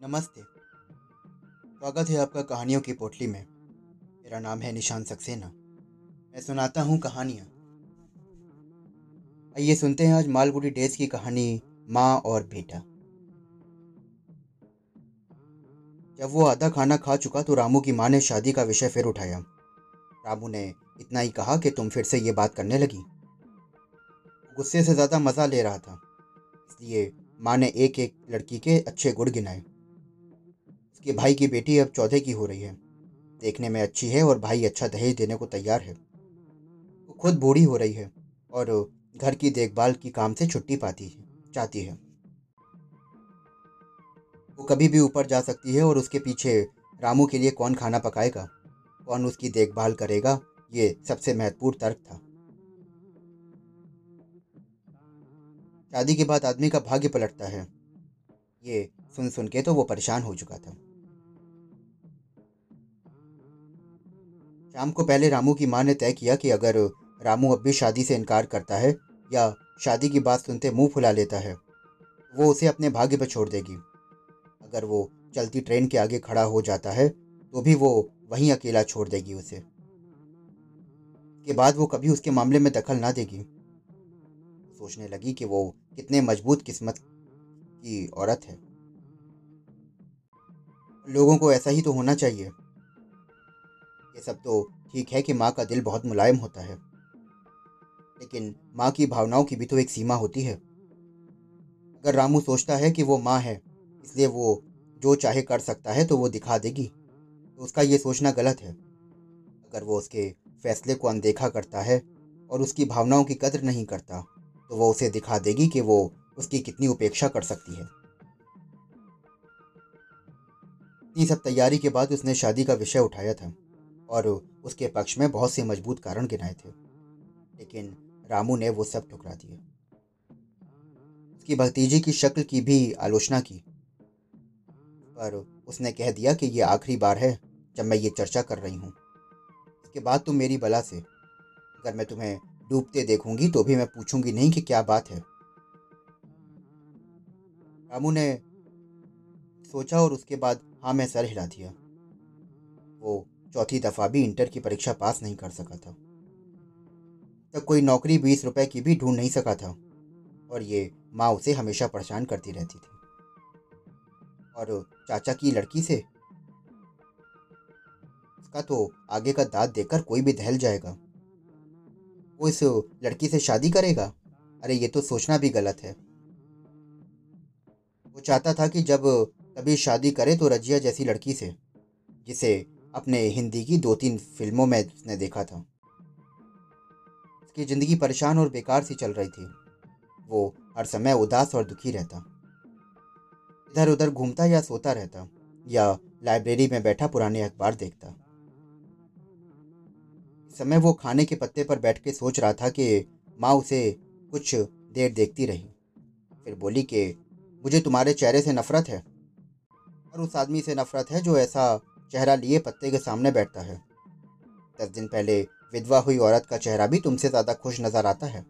नमस्ते। स्वागत है आपका कहानियों की पोटली में। मेरा नाम है निशान सक्सेना। मैं सुनाता हूँ कहानियाँ। आइए सुनते हैं आज मालगुडी डेज़ की कहानी, माँ और बेटा। जब वो आधा खाना खा चुका तो रामू की माँ ने शादी का विषय फिर उठाया। रामू ने इतना ही कहा कि तुम फिर से ये बात करने लगी। गुस्से से ज़्यादा मज़ा ले रहा था, इसलिए माँ ने एक एक लड़की के अच्छे गुड़ गिनाए। उसके भाई की बेटी अब चौदह की हो रही है। देखने में अच्छी है और भाई अच्छा दहेज देने को तैयार है। वो खुद बूढ़ी हो रही है और घर की देखभाल की काम से छुट्टी पाती है, चाहती है। वो कभी भी ऊपर जा सकती है और उसके पीछे रामू के लिए कौन खाना पकाएगा, कौन उसकी देखभाल करेगा, ये सबसे महत्वपूर्ण तर्क था। शादी के बाद आदमी का भाग्य पलटता है। ये सुन सुन के तो वो परेशान हो चुका था। शाम को पहले रामू की माँ ने तय किया कि अगर रामू अब भी शादी से इनकार करता है या शादी की बात सुनते मुँह फुला लेता है, वो उसे अपने भाग्य पर छोड़ देगी। अगर वो चलती ट्रेन के आगे खड़ा हो जाता है तो भी वो वहीं अकेला छोड़ देगी उसे। के बाद वो कभी उसके मामले में दखल ना देगी। सोचने लगी कि वो कितने मज़बूत किस्मत की औरत है। लोगों को ऐसा ही तो होना चाहिए। ये सब तो ठीक है कि माँ का दिल बहुत मुलायम होता है। लेकिन माँ की भावनाओं की भी तो एक सीमा होती है। अगर रामू सोचता है कि वो माँ है, इसलिए वो जो चाहे कर सकता है तो वो दिखा देगी। तो उसका ये सोचना गलत है। अगर वो उसके फैसले को अनदेखा करता है और उसकी भावनाओं की कदर नहीं करता तो वो उसे दिखा देगी कि वो उसकी कितनी उपेक्षा कर सकती है। इतनी सब तैयारी के बाद उसने शादी का विषय उठाया था। और उसके पक्ष में बहुत से मज़बूत कारण गिनाए थे। लेकिन रामू ने वो सब ठुकरा दिए। उसकी भतीजी की शक्ल की भी आलोचना की। पर उसने कह दिया कि ये आखिरी बार है जब मैं ये चर्चा कर रही हूँ। इसके बाद तुम मेरी बला से। अगर मैं तुम्हें डूबते देखूँगी तो भी मैं पूछूँगी नहीं कि क्या बात है। रामू ने सोचा और उसके बाद हाँ मैं सर हिला दिया। वो चौथी दफ़ा भी इंटर की परीक्षा पास नहीं कर सका था। तब कोई नौकरी बीस रुपए की भी ढूंढ नहीं सका था, और ये माँ उसे हमेशा परेशान करती रहती थी। और चाचा की लड़की से? उसका तो आगे का दांत देखकर कोई भी दहल जाएगा। वो इस लड़की से शादी करेगा? अरे, ये तो सोचना भी गलत है। वो चाहता था कि जब कभी शादी करे तो रजिया जैसी लड़की से, जिसे अपने हिंदी की दो तीन फ़िल्मों में उसने देखा था। उसकी ज़िंदगी परेशान और बेकार सी चल रही थी। वो हर समय उदास और दुखी रहता। इधर उधर घूमता या सोता रहता, या लाइब्रेरी में बैठा पुराने अखबार देखता। समय वो खाने के पत्ते पर बैठ के सोच रहा था कि माँ उसे कुछ देर देखती रही। फिर बोली कि, मुझे तुम्हारे चेहरे से नफरत है। और उस आदमी से नफरत है जो ऐसा चेहरा लिए पत्ते के सामने बैठता है। दस दिन पहले विधवा हुई औरत का चेहरा भी तुमसे ज़्यादा खुश नज़र आता है।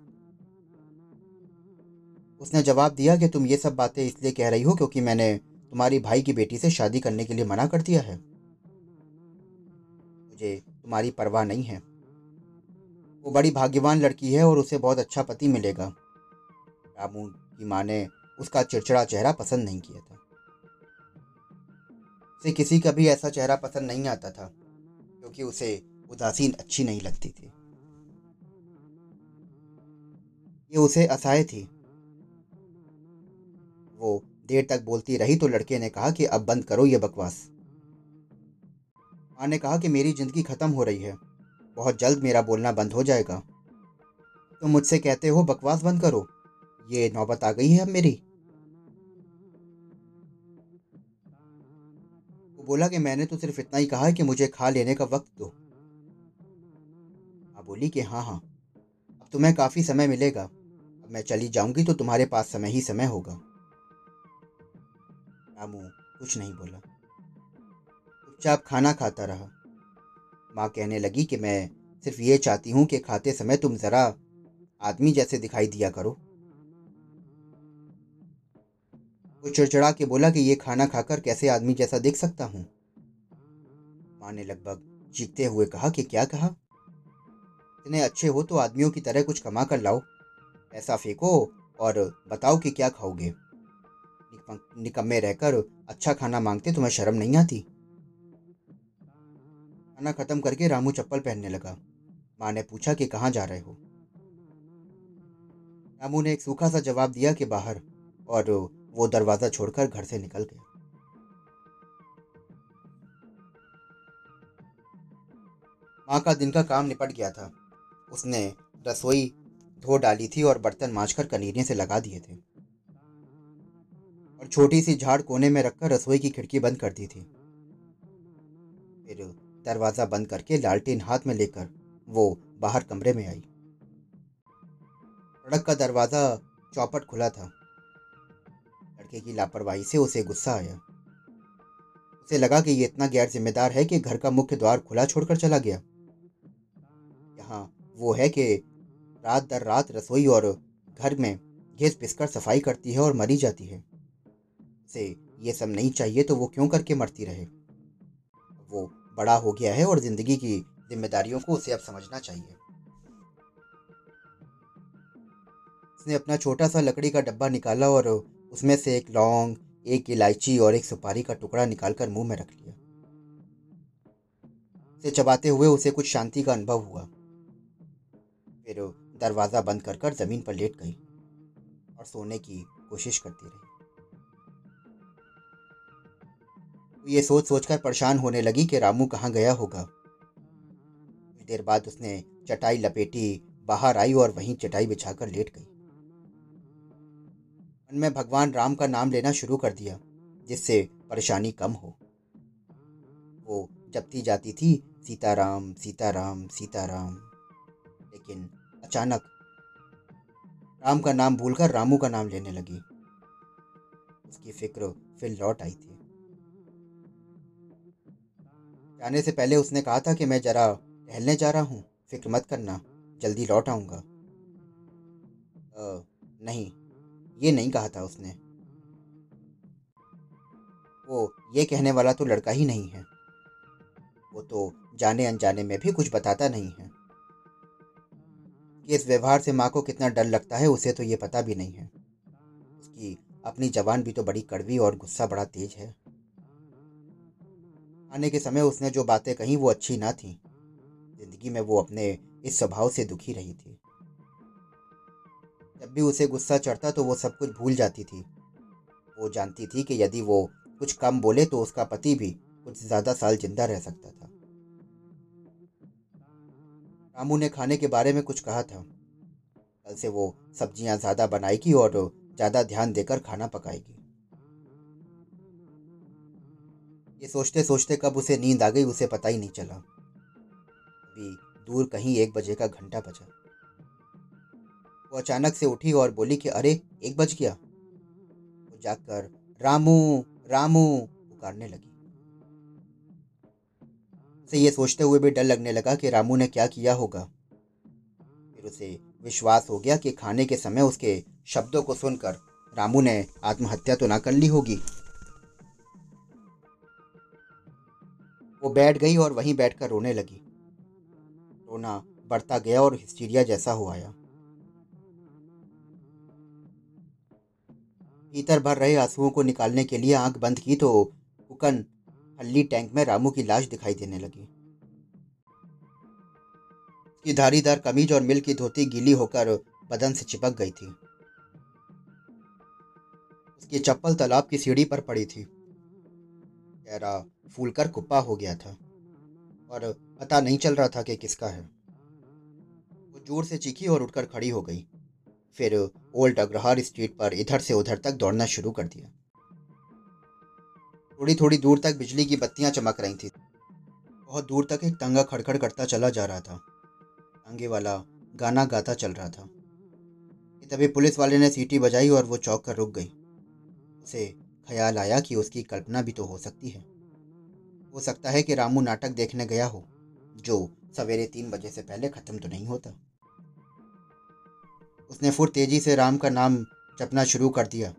उसने जवाब दिया कि तुम ये सब बातें इसलिए कह रही हो क्योंकि मैंने तुम्हारी भाई की बेटी से शादी करने के लिए मना कर दिया है। मुझे तुम्हारी परवाह नहीं है। वो बड़ी भाग्यवान लड़की है और उसे बहुत अच्छा पति मिलेगा। रामू की माँ ने उसका चिड़चिड़ा चेहरा पसंद नहीं किया था। उसे किसी का भी ऐसा चेहरा पसंद नहीं आता था, क्योंकि उसे उदासीन अच्छी नहीं लगती थी। ये उसे असहाय थी। वो देर तक बोलती रही तो लड़के ने कहा कि, अब बंद करो ये बकवास। माँ ने कहा कि, मेरी ज़िंदगी ख़त्म हो रही है। बहुत जल्द मेरा बोलना बंद हो जाएगा। तुम तो मुझसे कहते हो बकवास बंद करो। ये नौबत आ गई है अब मेरी। बोला कि मैंने तो सिर्फ़ इतना ही कहा है कि मुझे खा लेने का वक्त दो। हाँ बोली कि हाँ हाँ। अब तुम्हें काफ़ी समय मिलेगा। अब मैं चली जाऊँगी तो तुम्हारे पास समय ही समय होगा। रामू कुछ नहीं बोला। चुपचाप खाना खाता रहा। माँ कहने लगी कि मैं सिर्फ़ ये चाहती हूँ कि खाते समय तुम ज़रा आदमी जैसे दिखाई दिया करो। वो चिड़चिड़ा के बोला कि ये खाना खाकर कैसे आदमी जैसा देख सकता हूँ? माँ ने लगभग चीखते हुए कहा कि क्या कहा? इतने अच्छे हो तो आदमियों की तरह कुछ कमा कर लाओ। पैसा फेंको और बताओ कि क्या खाओगे। निकम्मे रहकर अच्छा खाना मांगते तुम्हें शर्म नहीं आती। खाना खत्म करके रामू चप्पल पहनने लगा। माँ ने पूछा कि कहाँ जा रहे हो? रामू ने एक सूखा सा जवाब दिया कि बाहर और वो दरवाज़ा छोड़कर घर से निकल गया। माँ का दिन का काम निपट गया था। उसने रसोई धो डाली थी और बर्तन मांझकर कनीरियों से लगा दिए थे। और छोटी सी झाड़ कोने में रखकर रसोई की खिड़की बंद कर दी थी। फिर दरवाज़ा बंद करके लालटेन हाथ में लेकर वो बाहर कमरे में आई। सड़क का दरवाज़ा चौपट खुला था। लड़के की लापरवाही से उसे गुस्सा आया। उसे लगा कि ये इतना गैर जिम्मेदार है कि घर का मुख्य द्वार खुला छोड़कर चला गया। यहाँ वो है कि रात दर रात रसोई और घर में घिस पिसकर सफ़ाई करती है और मरी जाती है। से ये सब नहीं चाहिए तो वो क्यों करके मरती रहे? वो बड़ा हो गया है और ज़िंदगी की जिम्मेदारियों को उसे अब समझना चाहिए। उसने अपना छोटा सा लकड़ी का डब्बा निकाला और उसमें से एक लौंग, एक इलायची और एक सुपारी का टुकड़ा निकालकर मुँह में रख लिया। उसे चबाते हुए उसे कुछ शांति का अनुभव हुआ। फिर दरवाज़ा बंद कर कर ज़मीन पर लेट गई और सोने की कोशिश करती रही। ये सोच सोचकर परेशान होने लगी कि रामू कहाँ गया होगा। कुछ देर बाद उसने चटाई लपेटी बाहर आई और वहीं चटाई बिछाकर लेट गई। मन में भगवान राम का नाम लेना शुरू कर दिया, जिससे परेशानी कम हो। वो जपती जाती थी, सीताराम सीताराम सीताराम। लेकिन अचानक राम का नाम भूलकर रामू का नाम लेने लगी। उसकी फ़िक्र फिर लौट आई थी। जाने से पहले उसने कहा था कि मैं जरा टहलने जा रहा हूँ। फ़िक्र मत करना, जल्दी लौट आऊँगा। नहीं ये नहीं कहा था उसने। वो ये कहने वाला तो लड़का ही नहीं है। वो तो जाने अनजाने में भी कुछ बताता नहीं है। कि इस व्यवहार से माँ को कितना डर लगता है, उसे तो ये पता भी नहीं है। उसकी अपनी जवान भी तो बड़ी कड़वी और गुस्सा बड़ा तेज है। आने के समय उसने जो बातें कही वो अच्छी ना थी। ज़िंदगी में वो अपने इस स्वभाव से दुखी रही थी। जब भी उसे गुस्सा चढ़ता तो वो सब कुछ भूल जाती थी। वो जानती थी कि यदि वो कुछ कम बोले तो उसका पति भी कुछ ज़्यादा साल ज़िंदा रह सकता था। रामू ने खाने के बारे में कुछ कहा था। कल से वो सब्ज़ियाँ ज़्यादा बनाएगी और ज़्यादा ध्यान देकर खाना पकाएगी। ये सोचते सोचते कब उसे नींद आ गई उसे पता ही नहीं चला। अभी दूर कहीं एक बजे का घंटा बजा वो अचानक से उठी और बोली कि, अरे, एक बज गया। वो जाकर, रामू रामू, पुकारने लगी। उसे ये सोचते हुए भी डर लगने लगा कि रामू ने क्या किया होगा। फिर उसे विश्वास हो गया कि खाने के समय उसके शब्दों को सुनकर रामू ने आत्महत्या तो ना कर ली होगी। वो बैठ गई और वहीं बैठकर रोने लगी। रोना बढ़ता गया और हिस्टीरिया जैसा हो आया। भीतर भर रहे आंसुओं को निकालने के लिए आँख बंद की तो कुकन हल्ली टैंक में रामू की लाश दिखाई देने लगी। उसकी धारीदार कमीज और मिल की धोती गीली होकर बदन से चिपक गई थी। उसकी चप्पल तालाब की सीढ़ी पर पड़ी थी। चेहरा फूलकर कुप्पा हो गया था और पता नहीं चल रहा था कि किसका है। वो ज़ोर से चीखी और उठकर खड़ी हो गई। फिर ओल्ड अग्रहार स्ट्रीट पर इधर से उधर तक दौड़ना शुरू कर दिया। थोड़ी थोड़ी दूर तक बिजली की बत्तियाँ चमक रही थी। बहुत दूर तक एक तंगा खड़खड़ करता चला जा रहा था। तंगे वाला गाना गाता चल रहा था। तभी पुलिस वाले ने सीटी बजाई और वो चौक कर रुक गई। उसे ख्याल आया कि उसकी कल्पना भी तो हो सकती है। हो सकता है कि रामू नाटक देखने गया हो, जो सवेरे तीन बजे से पहले ख़त्म तो नहीं होता। उसने फुर तेज़ी से राम का नाम जपना शुरू कर दिया,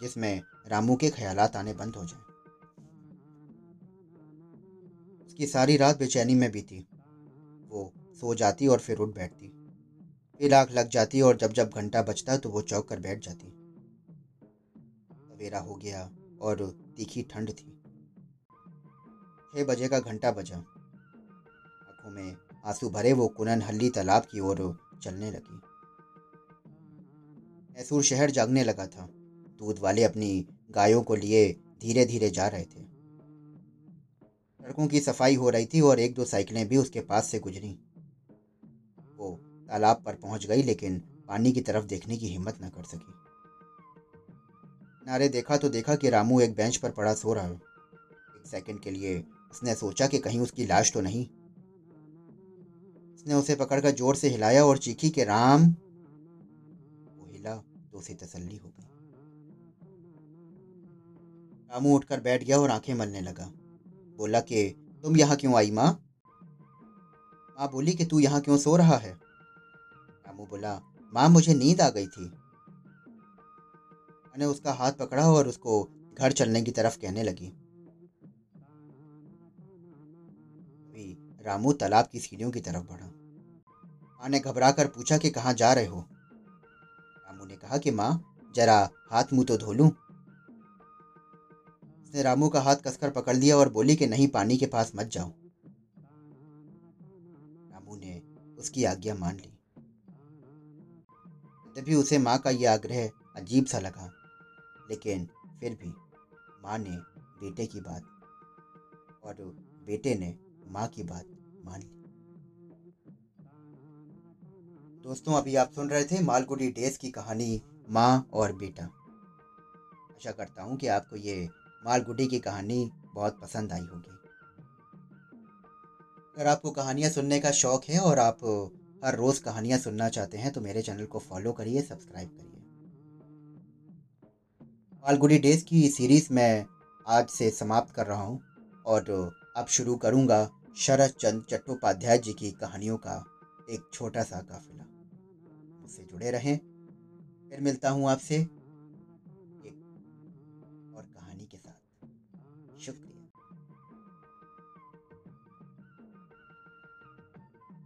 जिसमें रामू के ख्यालात आने बंद हो जाए। उसकी सारी रात बेचैनी में बीती। वो सो जाती और फिर उठ बैठती। फिर आँख लग जाती और जब जब घंटा बजता तो वो चौक कर बैठ जाती। सवेरा हो गया और तीखी ठंड थी। छः बजे का घंटा बजा। आँखों में आँसू भरे वो कुनन हल्ली तालाब की ओर चलने लगी। मैसूर शहर जागने लगा था। दूध वाले अपनी गायों को लिए धीरे धीरे जा रहे थे। सड़कों की सफ़ाई हो रही थी और एक दो साइकिलें भी उसके पास से गुजरी। वो तालाब पर पहुँच गई, लेकिन पानी की तरफ़ देखने की हिम्मत न कर सकी। नारे देखा तो देखा कि रामू एक बेंच पर पड़ा सो रहा। है एक सेकंड के लिए उसने सोचा कि कहीं उसकी लाश तो नहीं। उसने उसे पकड़कर ज़ोर से हिलाया और चीखी कि, राम! उसे तसल्ली हो गई। रामू उठकर बैठ गया और आँखें मलने लगा। बोला कि, तुम यहाँ क्यों आई माँ? माँ बोली कि, तू यहाँ क्यों सो रहा है? रामू बोला, माँ, मुझे नींद आ गई थी। मैंने उसका हाथ पकड़ा और उसको घर चलने की तरफ़ कहने लगी। रामू तालाब की सीढ़ियों की तरफ़ बढ़ा। माँ ने घबरा कर पूछा कि कहाँ जा रहे हो? कहा कि माँ, जरा हाथ मुँह तो धो लूँ। उसने रामू का हाथ कसकर पकड़ लिया और बोली कि नहीं, पानी के पास मत जाओ रामू ने उसकी आज्ञा मान ली। तभी उसे माँ का यह आग्रह अजीब सा लगा। लेकिन फिर भी माँ ने बेटे की बात और बेटे ने माँ की बात मान ली। दोस्तों, अभी आप सुन रहे थे मालगुडी डेज़ की कहानी, माँ और बेटा। आशा करता हूँ कि आपको ये मालगुडी की कहानी बहुत पसंद आई होगी। अगर आपको कहानियाँ सुनने का शौक है और आप हर रोज़ कहानियाँ सुनना चाहते हैं तो मेरे चैनल को फॉलो करिए, सब्सक्राइब करिए। मालगुडी डेज़ की सीरीज़ मैं आज से समाप्त कर रहा हूँ और अब शुरू करूँगा शरद चंद चट्टोपाध्याय जी की कहानियों का एक छोटा सा काफिला। मुझसे जुड़े रहें। फिर मिलता हूँ आपसे।